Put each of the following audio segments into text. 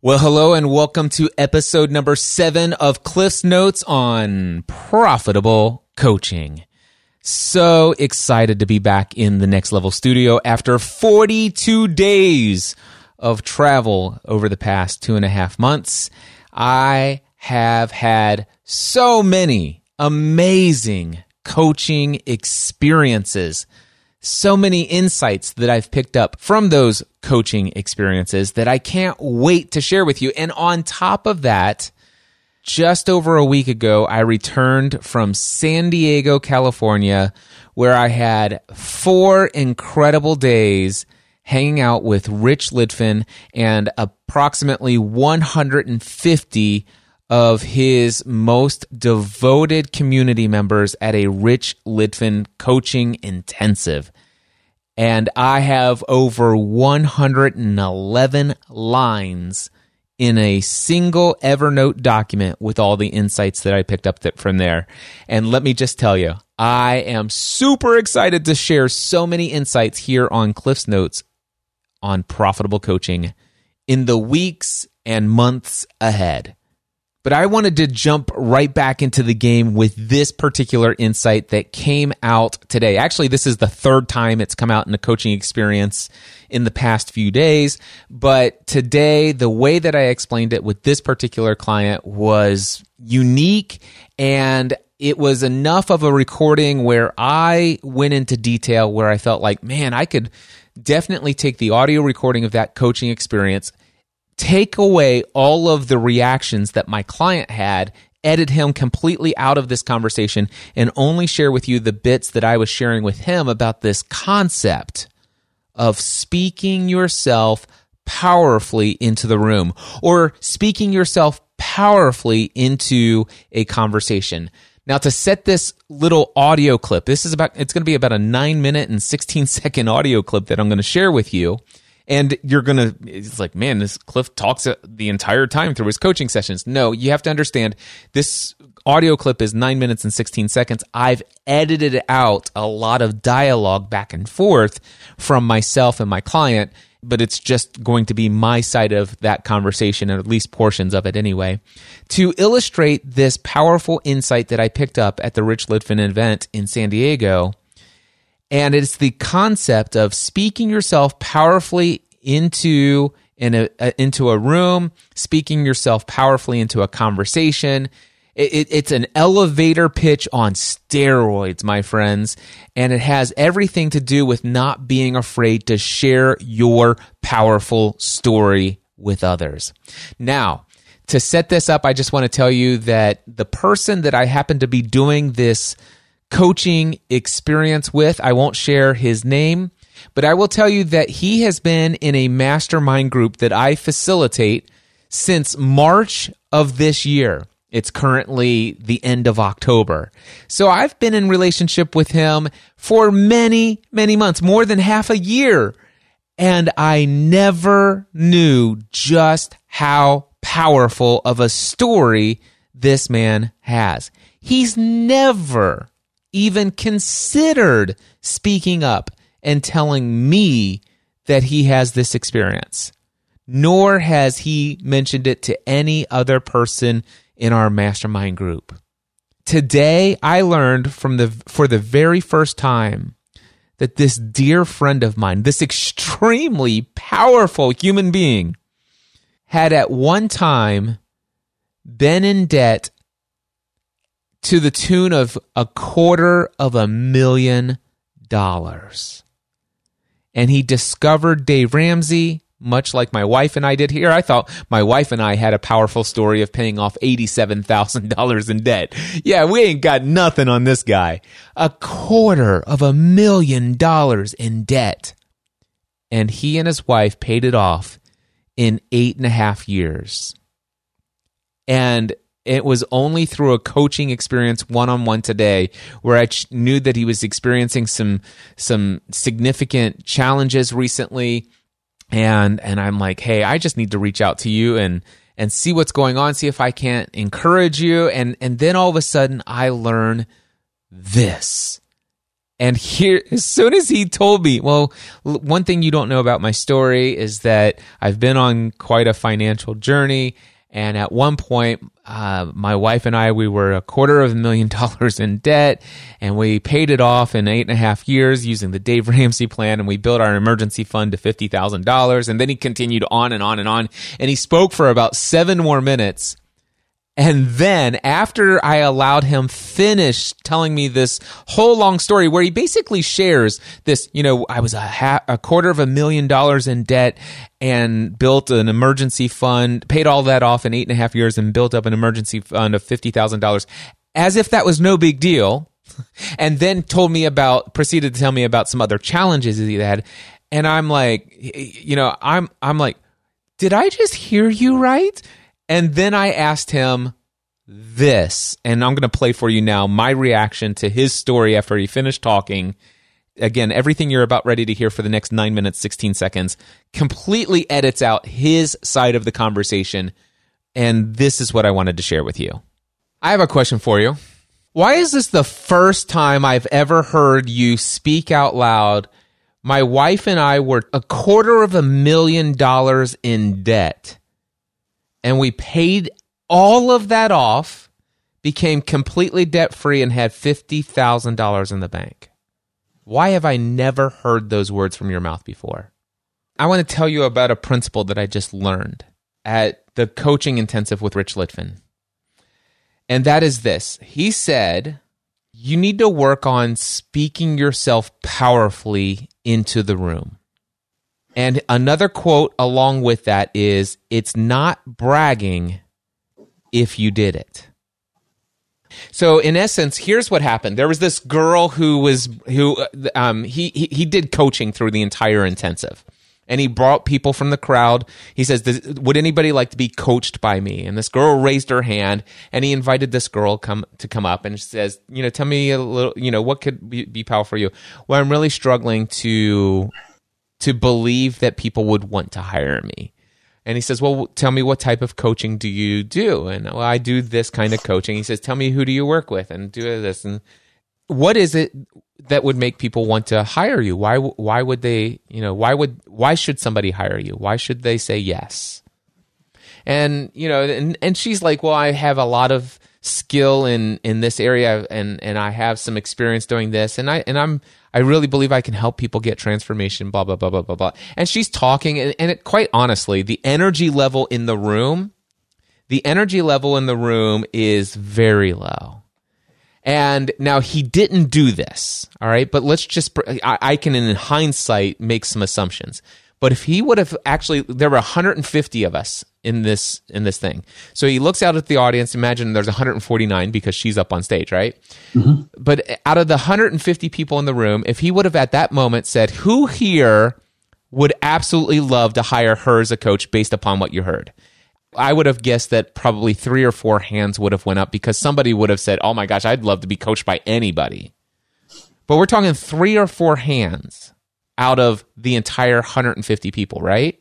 Well, hello and welcome to episode number seven of Cliff's Notes on profitable coaching. So excited to be back in the next level studio after 42 days of travel over the past two and a half months. I have had so many amazing coaching experiences so many insights that I've picked up from those coaching experiences that I can't wait to share with you. And on top of that, just over a week ago, I returned from San Diego, California, where I had four incredible days hanging out with Rich Litvin and approximately 150 of his most devoted community members at a Rich Litvin coaching intensive. And I have over 111 lines in a single Evernote document with all the insights that I picked up from there. And let me just tell you, I am super excited to share so many insights here on Cliff's Notes on profitable coaching in the weeks and months ahead. But I wanted to jump right back into the game with this particular insight that came out today. Actually, this is the third time it's come out in a coaching experience in the past few days. But today, the way that I explained it with this particular client was unique and it was enough of a recording where I went into detail where I felt like, man, I could definitely take the audio recording of that coaching experience take away all of the reactions that my client had, edit him completely out of this conversation, and only share with you the bits that I was sharing with him about this concept of speaking yourself powerfully into the room or speaking yourself powerfully into a conversation. Now, to set this little audio clip, this is about, it's going to be about a nine minute and 16 second audio clip that I'm going to share with you and you're gonna it's like man this cliff talks the entire time through his coaching sessions no you have to understand this audio clip is 9 minutes and 16 seconds i've edited out a lot of dialogue back and forth from myself and my client but it's just going to be my side of that conversation, or at least portions of it anyway. To illustrate this powerful insight that I picked up at the Rich Litvin event in San Diego, and it's the concept of speaking yourself powerfully into in a, uh, into a room, speaking yourself powerfully into a conversation. It, it, it's an elevator pitch on steroids, my friends, and it has everything to do with not being afraid to share your powerful story with others. Now, to set this up, I just want to tell you that the person that I happen to be doing this coaching experience with. I won't share his name, but I will tell you that he has been in a mastermind group that I facilitate since March of this year. It's currently the end of October. So I've been in relationship with him for many, many months, more than half a year. And I never knew just how powerful of a story this man has. He's never even considered speaking up and telling me that he has this experience, nor has he mentioned it to any other person in our mastermind group. Today, I learned from the for the very first time that this dear friend of mine, this extremely powerful human being, had at one time been in debt to the tune of a quarter of a million dollars. And he discovered Dave Ramsey, much like my wife and I did here. I thought my wife and I had a powerful story of paying off $87,000 in debt. Yeah, we ain't got nothing on this guy. A quarter of a million dollars in debt. And he and his wife paid it off in eight and a half years. And it was only through a coaching experience one on one today where I ch- knew that he was experiencing some some significant challenges recently and and I'm like, "Hey, I just need to reach out to you and and see what's going on, see if I can't encourage you." And and then all of a sudden I learn this. And here, as soon as he told me, well, one thing you don't know about my story is that I've been on quite a financial journey. And at one point, uh, my wife and I, we were a quarter of a million dollars in debt and we paid it off in eight and a half years using the Dave Ramsey plan. And we built our emergency fund to $50,000. And then he continued on and on and on. And he spoke for about seven more minutes. And then after I allowed him finish telling me this whole long story where he basically shares this, you know, I was a, ha- a quarter of a million dollars in debt and built an emergency fund, paid all that off in eight and a half years and built up an emergency fund of $50,000 as if that was no big deal. And then told me about, proceeded to tell me about some other challenges he had. And I'm like, you know, I'm, I'm like, did I just hear you right? And then I asked him this, and I'm going to play for you now my reaction to his story after he finished talking. Again, everything you're about ready to hear for the next nine minutes, 16 seconds completely edits out his side of the conversation. And this is what I wanted to share with you. I have a question for you. Why is this the first time I've ever heard you speak out loud? My wife and I were a quarter of a million dollars in debt and we paid all of that off, became completely debt free, and had $50,000 in the bank. Why have I never heard those words from your mouth before? I want to tell you about a principle that I just learned at the coaching intensive with Rich Litvin. And that is this He said, you need to work on speaking yourself powerfully into the room. And another quote along with that is it's not bragging if you did it. So in essence, here's what happened. There was this girl who was who um, he, he he did coaching through the entire intensive, and he brought people from the crowd. He says, "Would anybody like to be coached by me?" And this girl raised her hand, and he invited this girl come to come up and says, "You know, tell me a little. You know, what could be, be powerful for you?" Well, I'm really struggling to to believe that people would want to hire me. And he says, Well, tell me what type of coaching do you do? And well, I do this kind of coaching. He says, Tell me who do you work with and do this. And what is it that would make people want to hire you? Why, why would they, you know, why would, why should somebody hire you? Why should they say yes? And, you know, and, and she's like, Well, I have a lot of skill in, in this area and, and I have some experience doing this. And I, and I'm, I really believe I can help people get transformation, blah, blah, blah, blah, blah, blah. And she's talking, and, and it, quite honestly, the energy level in the room, the energy level in the room is very low. And now he didn't do this, all right? But let's just, I, I can, in hindsight, make some assumptions. But if he would have actually, there were 150 of us in this in this thing. So he looks out at the audience. Imagine there's 149 because she's up on stage, right? Mm-hmm. But out of the 150 people in the room, if he would have at that moment said, "Who here would absolutely love to hire her as a coach based upon what you heard?" I would have guessed that probably three or four hands would have went up because somebody would have said, "Oh my gosh, I'd love to be coached by anybody." But we're talking three or four hands out of the entire 150 people, right?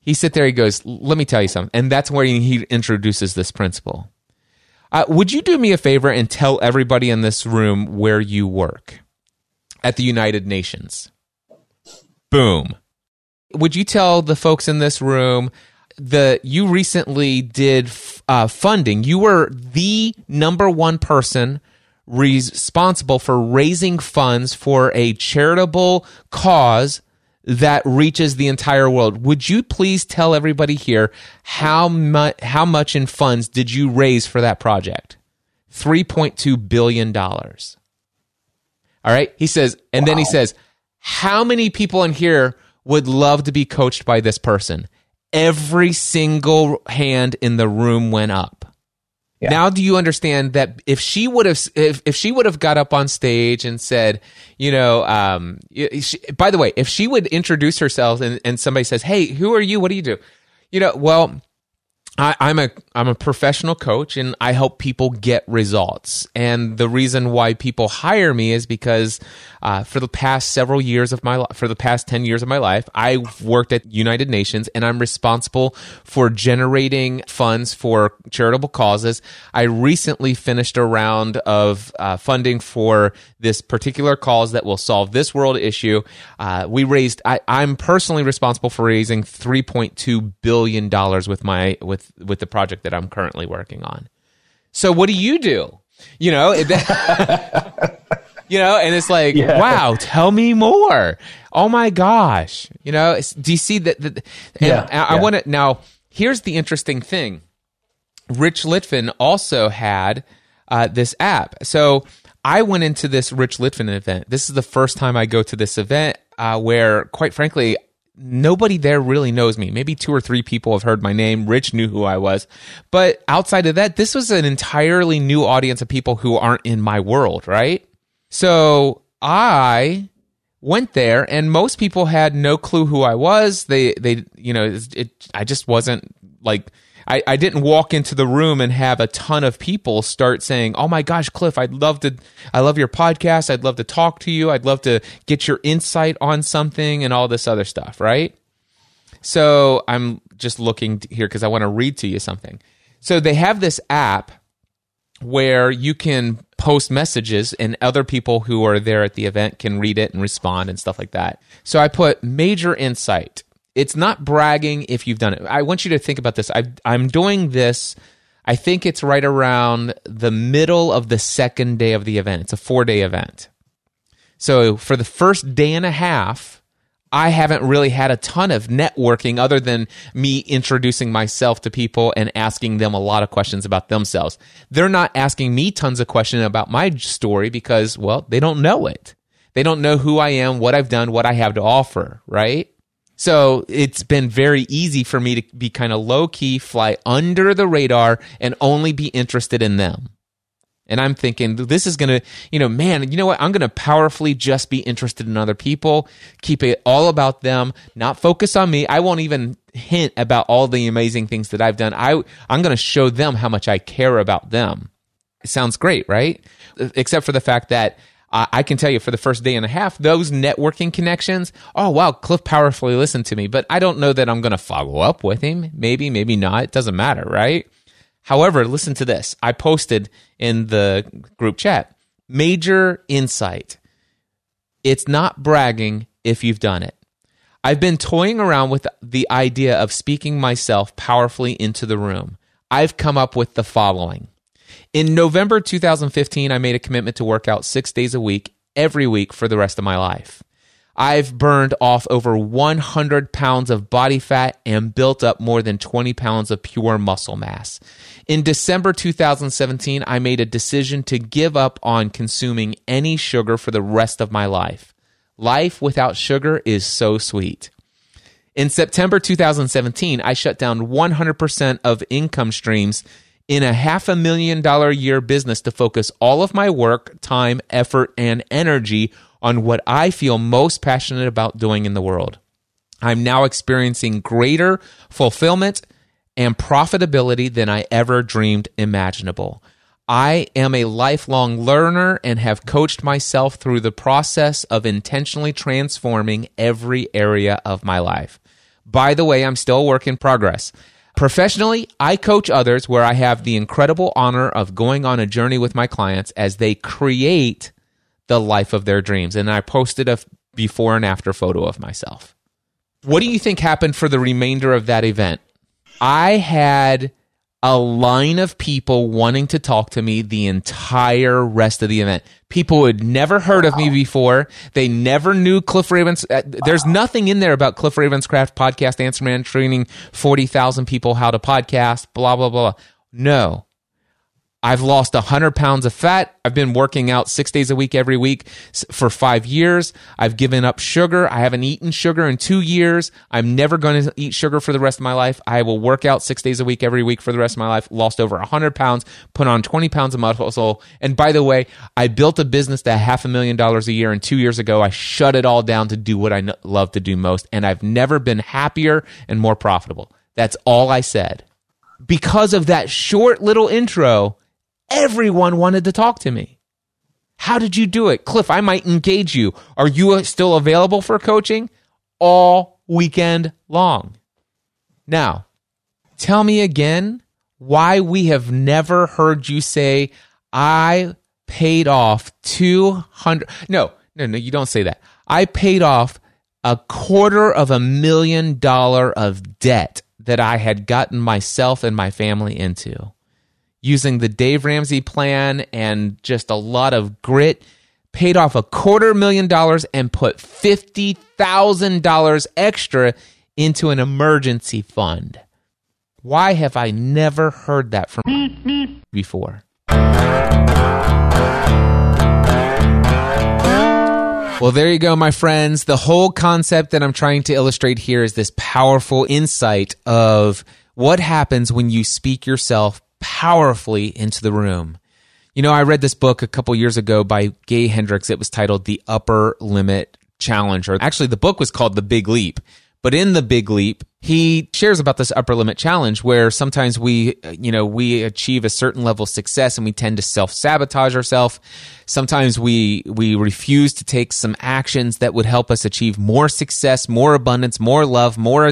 He sit there, he goes, Let me tell you something. And that's where he introduces this principle. Uh, would you do me a favor and tell everybody in this room where you work at the United Nations? Boom. Would you tell the folks in this room that you recently did uh, funding? You were the number one person responsible for raising funds for a charitable cause that reaches the entire world. Would you please tell everybody here how much how much in funds did you raise for that project? 3.2 billion dollars. All right? He says and wow. then he says, "How many people in here would love to be coached by this person?" Every single hand in the room went up. Yeah. Now, do you understand that if she would have, if, if she would have got up on stage and said, you know, um, she, by the way, if she would introduce herself and, and somebody says, Hey, who are you? What do you do? You know, well, I, I'm a I'm a professional coach and I help people get results. And the reason why people hire me is because uh, for the past several years of my life, for the past ten years of my life, I've worked at United Nations and I'm responsible for generating funds for charitable causes. I recently finished a round of uh, funding for this particular cause that will solve this world issue. Uh, we raised. I, I'm personally responsible for raising 3.2 billion dollars with my with with the project that I'm currently working on. So what do you do? You know, you know, and it's like, yeah. wow, tell me more. Oh my gosh, you know, do you see that? that yeah, I, I want to now. Here's the interesting thing. Rich Litvin also had uh, this app. So I went into this Rich Litvin event. This is the first time I go to this event uh, where, quite frankly, nobody there really knows me. Maybe two or three people have heard my name. Rich knew who I was. But outside of that, this was an entirely new audience of people who aren't in my world, right? So I went there and most people had no clue who I was. They, they, you know, it, it I just wasn't like, I, I didn't walk into the room and have a ton of people start saying, "Oh my gosh, Cliff, I'd love to, I love your podcast. I'd love to talk to you. I'd love to get your insight on something and all this other stuff." Right? So I'm just looking here because I want to read to you something. So they have this app where you can post messages and other people who are there at the event can read it and respond and stuff like that. So I put major insight it's not bragging if you've done it. I want you to think about this. I, I'm doing this. I think it's right around the middle of the second day of the event. It's a four day event. So for the first day and a half, I haven't really had a ton of networking other than me introducing myself to people and asking them a lot of questions about themselves. They're not asking me tons of questions about my story because, well, they don't know it. They don't know who I am, what I've done, what I have to offer, right? So it's been very easy for me to be kind of low key, fly under the radar, and only be interested in them. And I'm thinking, this is going to, you know, man, you know what? I'm going to powerfully just be interested in other people, keep it all about them, not focus on me. I won't even hint about all the amazing things that I've done. I, I'm going to show them how much I care about them. It sounds great, right? Except for the fact that I can tell you for the first day and a half, those networking connections, oh, wow, Cliff powerfully listened to me, but I don't know that I'm going to follow up with him. Maybe, maybe not. It doesn't matter, right? However, listen to this. I posted in the group chat major insight. It's not bragging if you've done it. I've been toying around with the idea of speaking myself powerfully into the room. I've come up with the following in November 2015, I made a commitment to work out six days a week, every week for the rest of my life. I've burned off over 100 pounds of body fat and built up more than 20 pounds of pure muscle mass. In December 2017, I made a decision to give up on consuming any sugar for the rest of my life. Life without sugar is so sweet. In September 2017, I shut down 100% of income streams in a half a million dollar year business to focus all of my work, time, effort, and energy on what I feel most passionate about doing in the world. I'm now experiencing greater fulfillment and profitability than I ever dreamed imaginable. I am a lifelong learner and have coached myself through the process of intentionally transforming every area of my life. By the way, I'm still a work in progress. Professionally, I coach others where I have the incredible honor of going on a journey with my clients as they create the life of their dreams. And I posted a before and after photo of myself. What do you think happened for the remainder of that event? I had a line of people wanting to talk to me the entire rest of the event. People who had never heard wow. of me before. They never knew Cliff Ravens. Uh, there's nothing in there about Cliff Ravenscraft podcast answer man training 40,000 people how to podcast, blah, blah, blah. No. I've lost 100 pounds of fat. I've been working out six days a week every week for five years. I've given up sugar. I haven't eaten sugar in two years. I'm never going to eat sugar for the rest of my life. I will work out six days a week every week for the rest of my life. Lost over 100 pounds, put on 20 pounds of muscle. And by the way, I built a business that half a million dollars a year. And two years ago, I shut it all down to do what I love to do most. And I've never been happier and more profitable. That's all I said. because of that short little intro, everyone wanted to talk to me. How did you do it? Cliff, I might engage you. Are you uh, still available for coaching? All weekend long. Now, tell me again why we have never heard you say, I paid off 200. No, no, no, you don't say that. I paid off a quarter of a million dollar of debt that I had gotten myself and my family into using the Dave Ramsey plan and just a lot of grit, paid off a quarter million dollars and put $50,000 extra into an emergency fund. Why have I never heard that from before? Well, there you go, my friends. The whole concept that I'm trying to illustrate here is this powerful insight of what happens when you speak yourself powerfully into the room. You know, I read this book a couple years ago by Gay Hendricks. It was titled The Upper Limit Challenge, or actually, the book was called The Big Leap. But in the big leap, he shares about this upper limit challenge where sometimes we, uh, you know, we achieve a certain level of success and we tend to self sabotage ourselves. Sometimes we, we refuse to take some actions that would help us achieve more success, more abundance, more love, more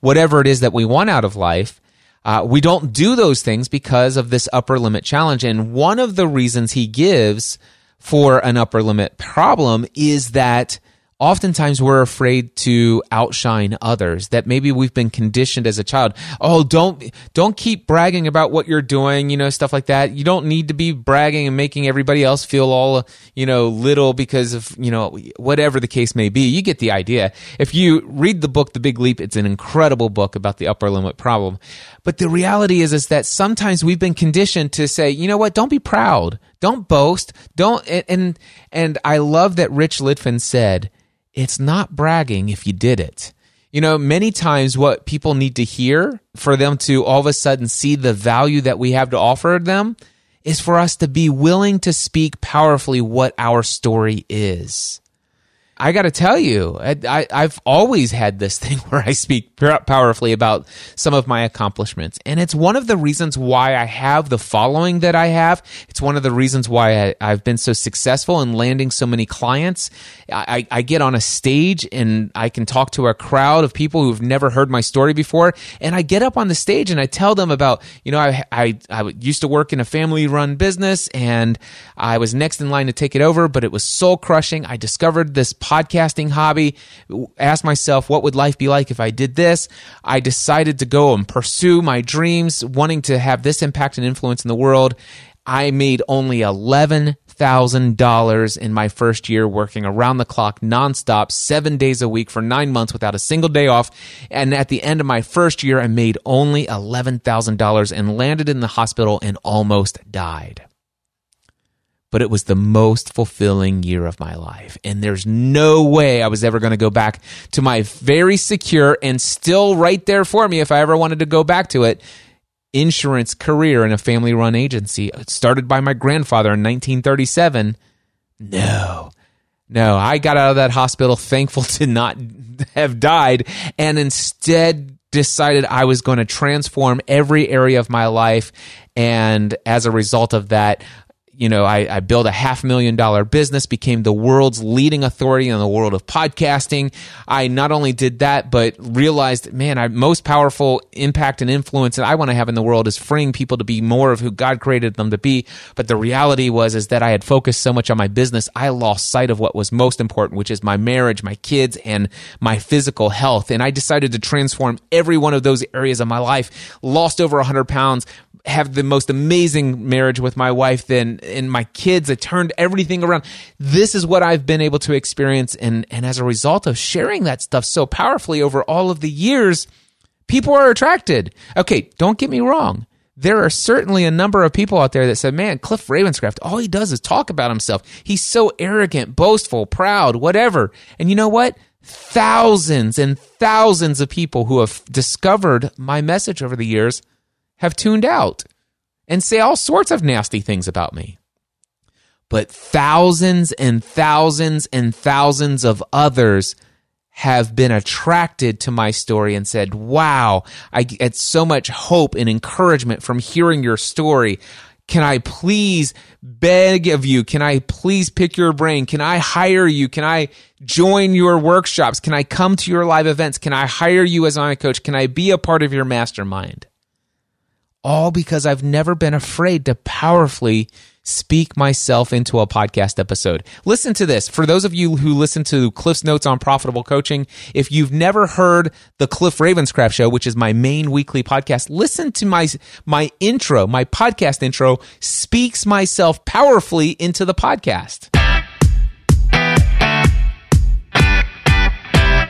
whatever it is that we want out of life. Uh, we don't do those things because of this upper limit challenge. And one of the reasons he gives for an upper limit problem is that oftentimes we're afraid to outshine others that maybe we've been conditioned as a child. Oh don't don't keep bragging about what you're doing you know stuff like that. You don't need to be bragging and making everybody else feel all you know little because of you know whatever the case may be. You get the idea. If you read the book the big leap it's an incredible book about the upper limit problem but the reality is is that sometimes we've been conditioned to say you know what don't be proud don't boast don't and and i love that rich litvin said it's not bragging if you did it. You know, many times what people need to hear for them to all of a sudden see the value that we have to offer them is for us to be willing to speak powerfully what our story is. I got to tell you, I, have always had this thing where I speak powerfully about some of my accomplishments. And it's one of the reasons why I have the following that I have. It's one of the reasons why I, have been so successful in landing so many clients. I, I get on a stage and I can talk to a crowd of people who've never heard my story before. And I get up on the stage and I tell them about, you know, I, I, I used to work in a family run business and I was next in line to take it over, but it was soul crushing. I discovered this podcasting hobby, asked myself, what would life be like if I did this? I decided to go and pursue my dreams, wanting to have this impact and influence in the world. I made only $11,000 in my first year working around the clock nonstop, seven days a week for nine months without a single day off. And at the end of my first year, I made only $11,000 and landed in the hospital and almost died but it was the most fulfilling year of my life. And there's no way I was ever going to go back to my very secure and still right there for me if I ever wanted to go back to it insurance career in a family run agency uh, started by my grandfather in 1937. No. No, I got out of that hospital thankful to not have died and instead decided I was going to transform every area of my life. And as a result of that, you know, I, I built a half million dollar business, became the world's leading authority in the world of podcasting. I not only did that, but realized, man, I most powerful impact and influence that I want to have in the world is freeing people to be more of who God created them to be. But the reality was, is that I had focused so much on my business, I lost sight of what was most important, which is my marriage, my kids, and my physical health. And I decided to transform every one of those areas of my life, lost over 100 pounds, have the most amazing marriage with my wife then and my kids i turned everything around this is what i've been able to experience and and as a result of sharing that stuff so powerfully over all of the years people are attracted okay don't get me wrong there are certainly a number of people out there that said, man, Cliff Ravenscraft, all he does is talk about himself. He's so arrogant, boastful, proud, whatever. And you know what? Thousands and thousands of people who have discovered my message over the years have tuned out and say all sorts of nasty things about me. But thousands and thousands and thousands of others have been attracted to my story and said, wow, I get so much hope and encouragement from hearing your story. Can I please beg of you? Can I please pick your brain? Can I hire you? Can I join your workshops? Can I come to your live events? Can I hire you as my coach? Can I be a part of your mastermind? All because I've never been afraid to powerfully speak myself into a podcast episode. Listen to this. For those of you who listen to Cliff's Notes on Profitable Coaching, if you've never heard the Cliff Ravenscraft Show, which is my main weekly podcast, listen to my, my intro, my podcast intro speaks myself powerfully into the podcast.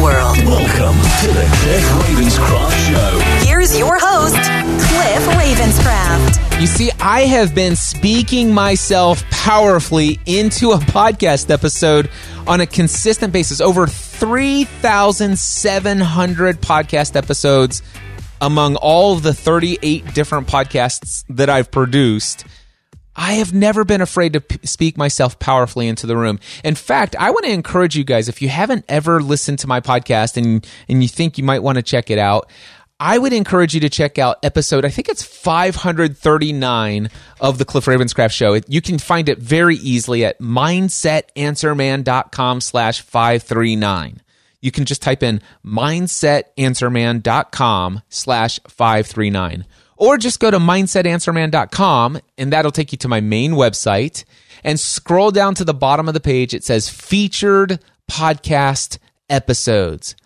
world. Welcome to the Cliff Ravenscraft Show. Here's your host, Cliff Ravenscraft. You see, I have been speaking myself powerfully into a podcast episode on a consistent basis. Over 3,700 podcast episodes among all of the 38 different podcasts that I've produced. I have never been afraid to p- speak myself powerfully into the room. In fact, I want to encourage you guys if you haven't ever listened to my podcast and and you think you might want to check it out, I would encourage you to check out episode, I think it's 539 of the Cliff Ravenscraft Show. You can find it very easily at mindsetanswerman.com slash 539. You can just type in mindsetanswerman.com slash 539 or just go to mindsetanswerman.com and that'll take you to my main website and scroll down to the bottom of the page. It says featured podcast episodes.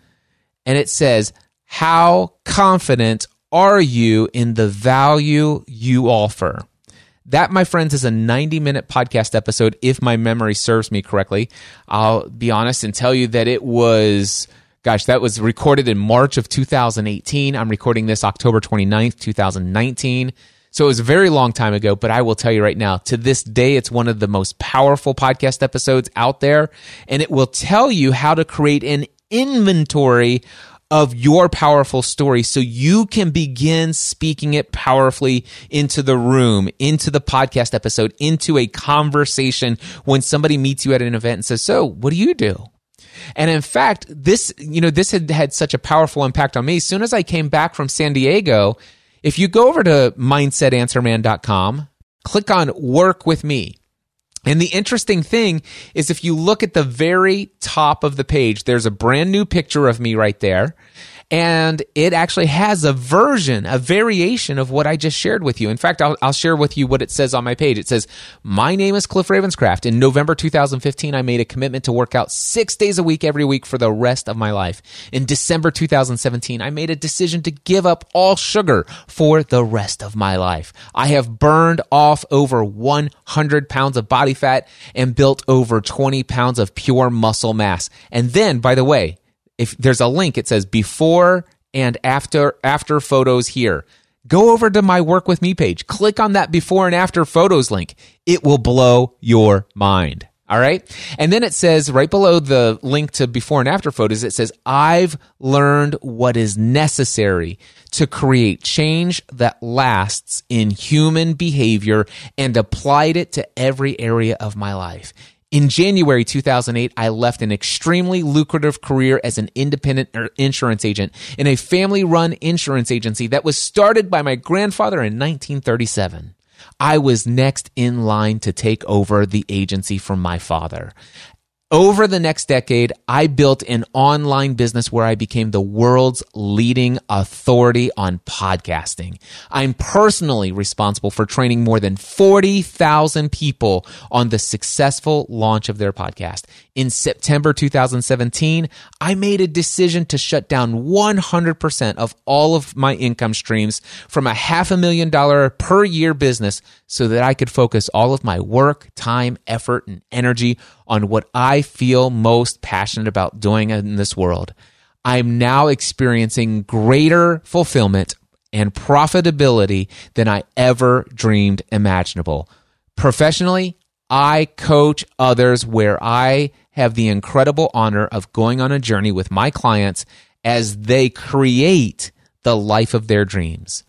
And it says, how confident are you in the value you offer? That, my friends, is a 90 minute podcast episode, if my memory serves me correctly. I'll be honest and tell you that it was Gosh, that was recorded in March of 2018. I'm recording this October 29th, 2019. So it was a very long time ago, but I will tell you right now, to this day, it's one of the most powerful podcast episodes out there. And it will tell you how to create an inventory of your powerful story so you can begin speaking it powerfully into the room, into the podcast episode, into a conversation when somebody meets you at an event and says, So, what do you do? And in fact, this, you know, this had had such a powerful impact on me. As soon as I came back from San Diego, if you go over to mindsetanswerman.com, click on work with me. And the interesting thing is if you look at the very top of the page, there's a brand new picture of me right there and it actually has a version, a variation of what I just shared with you. In fact, I'll, I'll, share with you what it says on my page. It says, My name is Cliff Ravenscraft. In November 2015, I made a commitment to work out six days a week every week for the rest of my life. In December 2017, I made a decision to give up all sugar for the rest of my life. I have burned off over 100 pounds of body fat and built over 20 pounds of pure muscle mass. And then, by the way, if there's a link, it says before and after after photos here. Go over to my work with me page. Click on that before and after photos link. It will blow your mind. All right. And then it says right below the link to before and after photos, it says, I've learned what is necessary to create change that lasts in human behavior and applied it to every area of my life. In January 2008, I left an extremely lucrative career as an independent er, insurance agent in a family run insurance agency that was started by my grandfather in 1937. I was next in line to take over the agency from my father. Over the next decade, I built an online business where I became the world's leading authority on podcasting. I'm personally responsible for training more than 40,000 people on the successful launch of their podcast. In September 2017, I made a decision to shut down 100% of all of my income streams from a half a million dollar per year business so that I could focus all of my work, time, effort, and energy on what I feel most passionate about doing in this world. I'm now experiencing greater fulfillment and profitability than I ever dreamed imaginable. Professionally, I coach others where I have the incredible honor of going on a journey with my clients as they create the life of their dreams.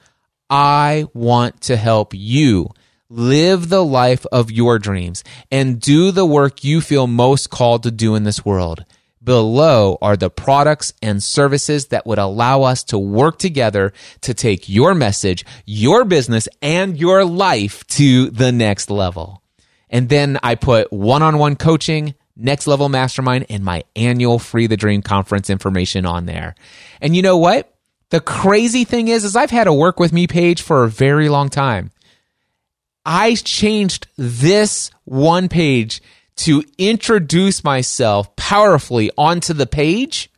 I want to help you live the life of your dreams and do the work you feel most called to do in this world. Below are the products and services that would allow us to work together to take your message, your business, and your life to the next level. And then I put one on one coaching, next level mastermind, and my annual Free the Dream conference information on there. And you know what? The crazy thing is, is I've had a work with me page for a very long time. I changed this one page to introduce myself powerfully onto the page.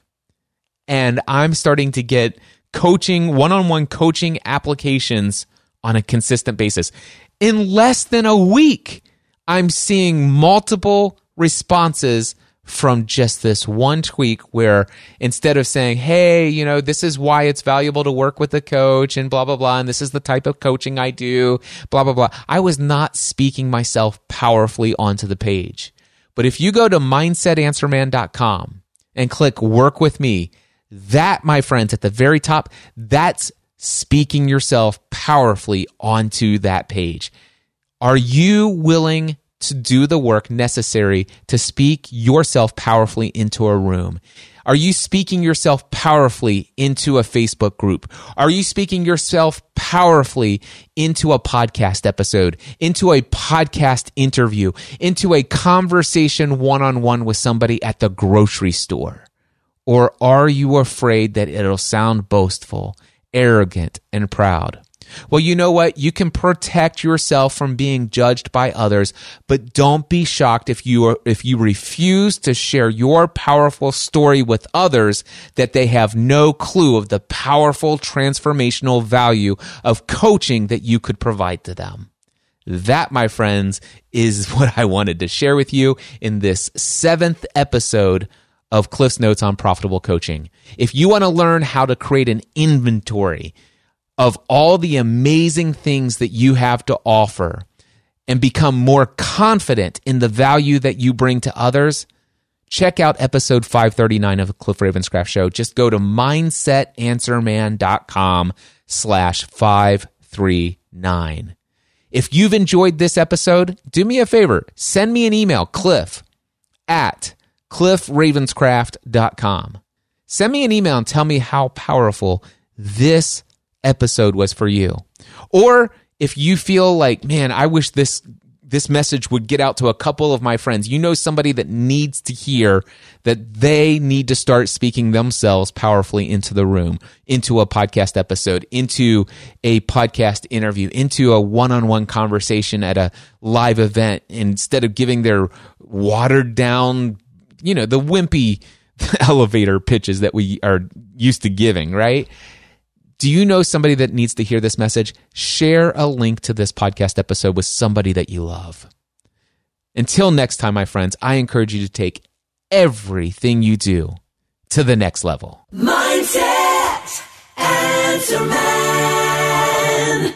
And I'm starting to get coaching, one on one coaching applications on a consistent basis. In less than a week, I'm seeing multiple responses from just this one tweak where instead of saying, hey, you know, this is why it's valuable to work with a coach and blah, blah, blah, and this is the type of coaching I do, blah, blah, blah, I was not speaking myself powerfully onto the page. But if you go to mindsetanswerman.com and click work with me, that, my friends, at the very top, that's speaking yourself powerfully onto that page. Are you willing to do the work necessary to speak yourself powerfully into a room? Are you speaking yourself powerfully into a Facebook group? Are you speaking yourself powerfully into a podcast episode, into a podcast interview, into a conversation one on one with somebody at the grocery store? Or are you afraid that it'll sound boastful, arrogant, and proud? Well, you know what? You can protect yourself from being judged by others, but don't be shocked if you are, if you refuse to share your powerful story with others that they have no clue of the powerful transformational value of coaching that you could provide to them. That, my friends, is what I wanted to share with you in this seventh episode of Cliff's Notes on Profitable Coaching. If you want to learn how to create an inventory, of all the amazing things that you have to offer and become more confident in the value that you bring to others, check out episode 539 of the Cliff Ravenscraft Show. Just go to mindsetanswerman.com slash 539. If you've enjoyed this episode, do me a favor. Send me an email, cliff at cliffravenscraft.com. Send me an email and tell me how powerful this episode was for you. Or if you feel like, man, I wish this this message would get out to a couple of my friends. You know somebody that needs to hear that they need to start speaking themselves powerfully into the room, into a podcast episode, into a podcast interview, into a one-on-one conversation at a live event instead of giving their watered down, you know, the wimpy elevator pitches that we are used to giving, right? Do you know somebody that needs to hear this message? Share a link to this podcast episode with somebody that you love. Until next time, my friends, I encourage you to take everything you do to the next level. Mindset Answer Man.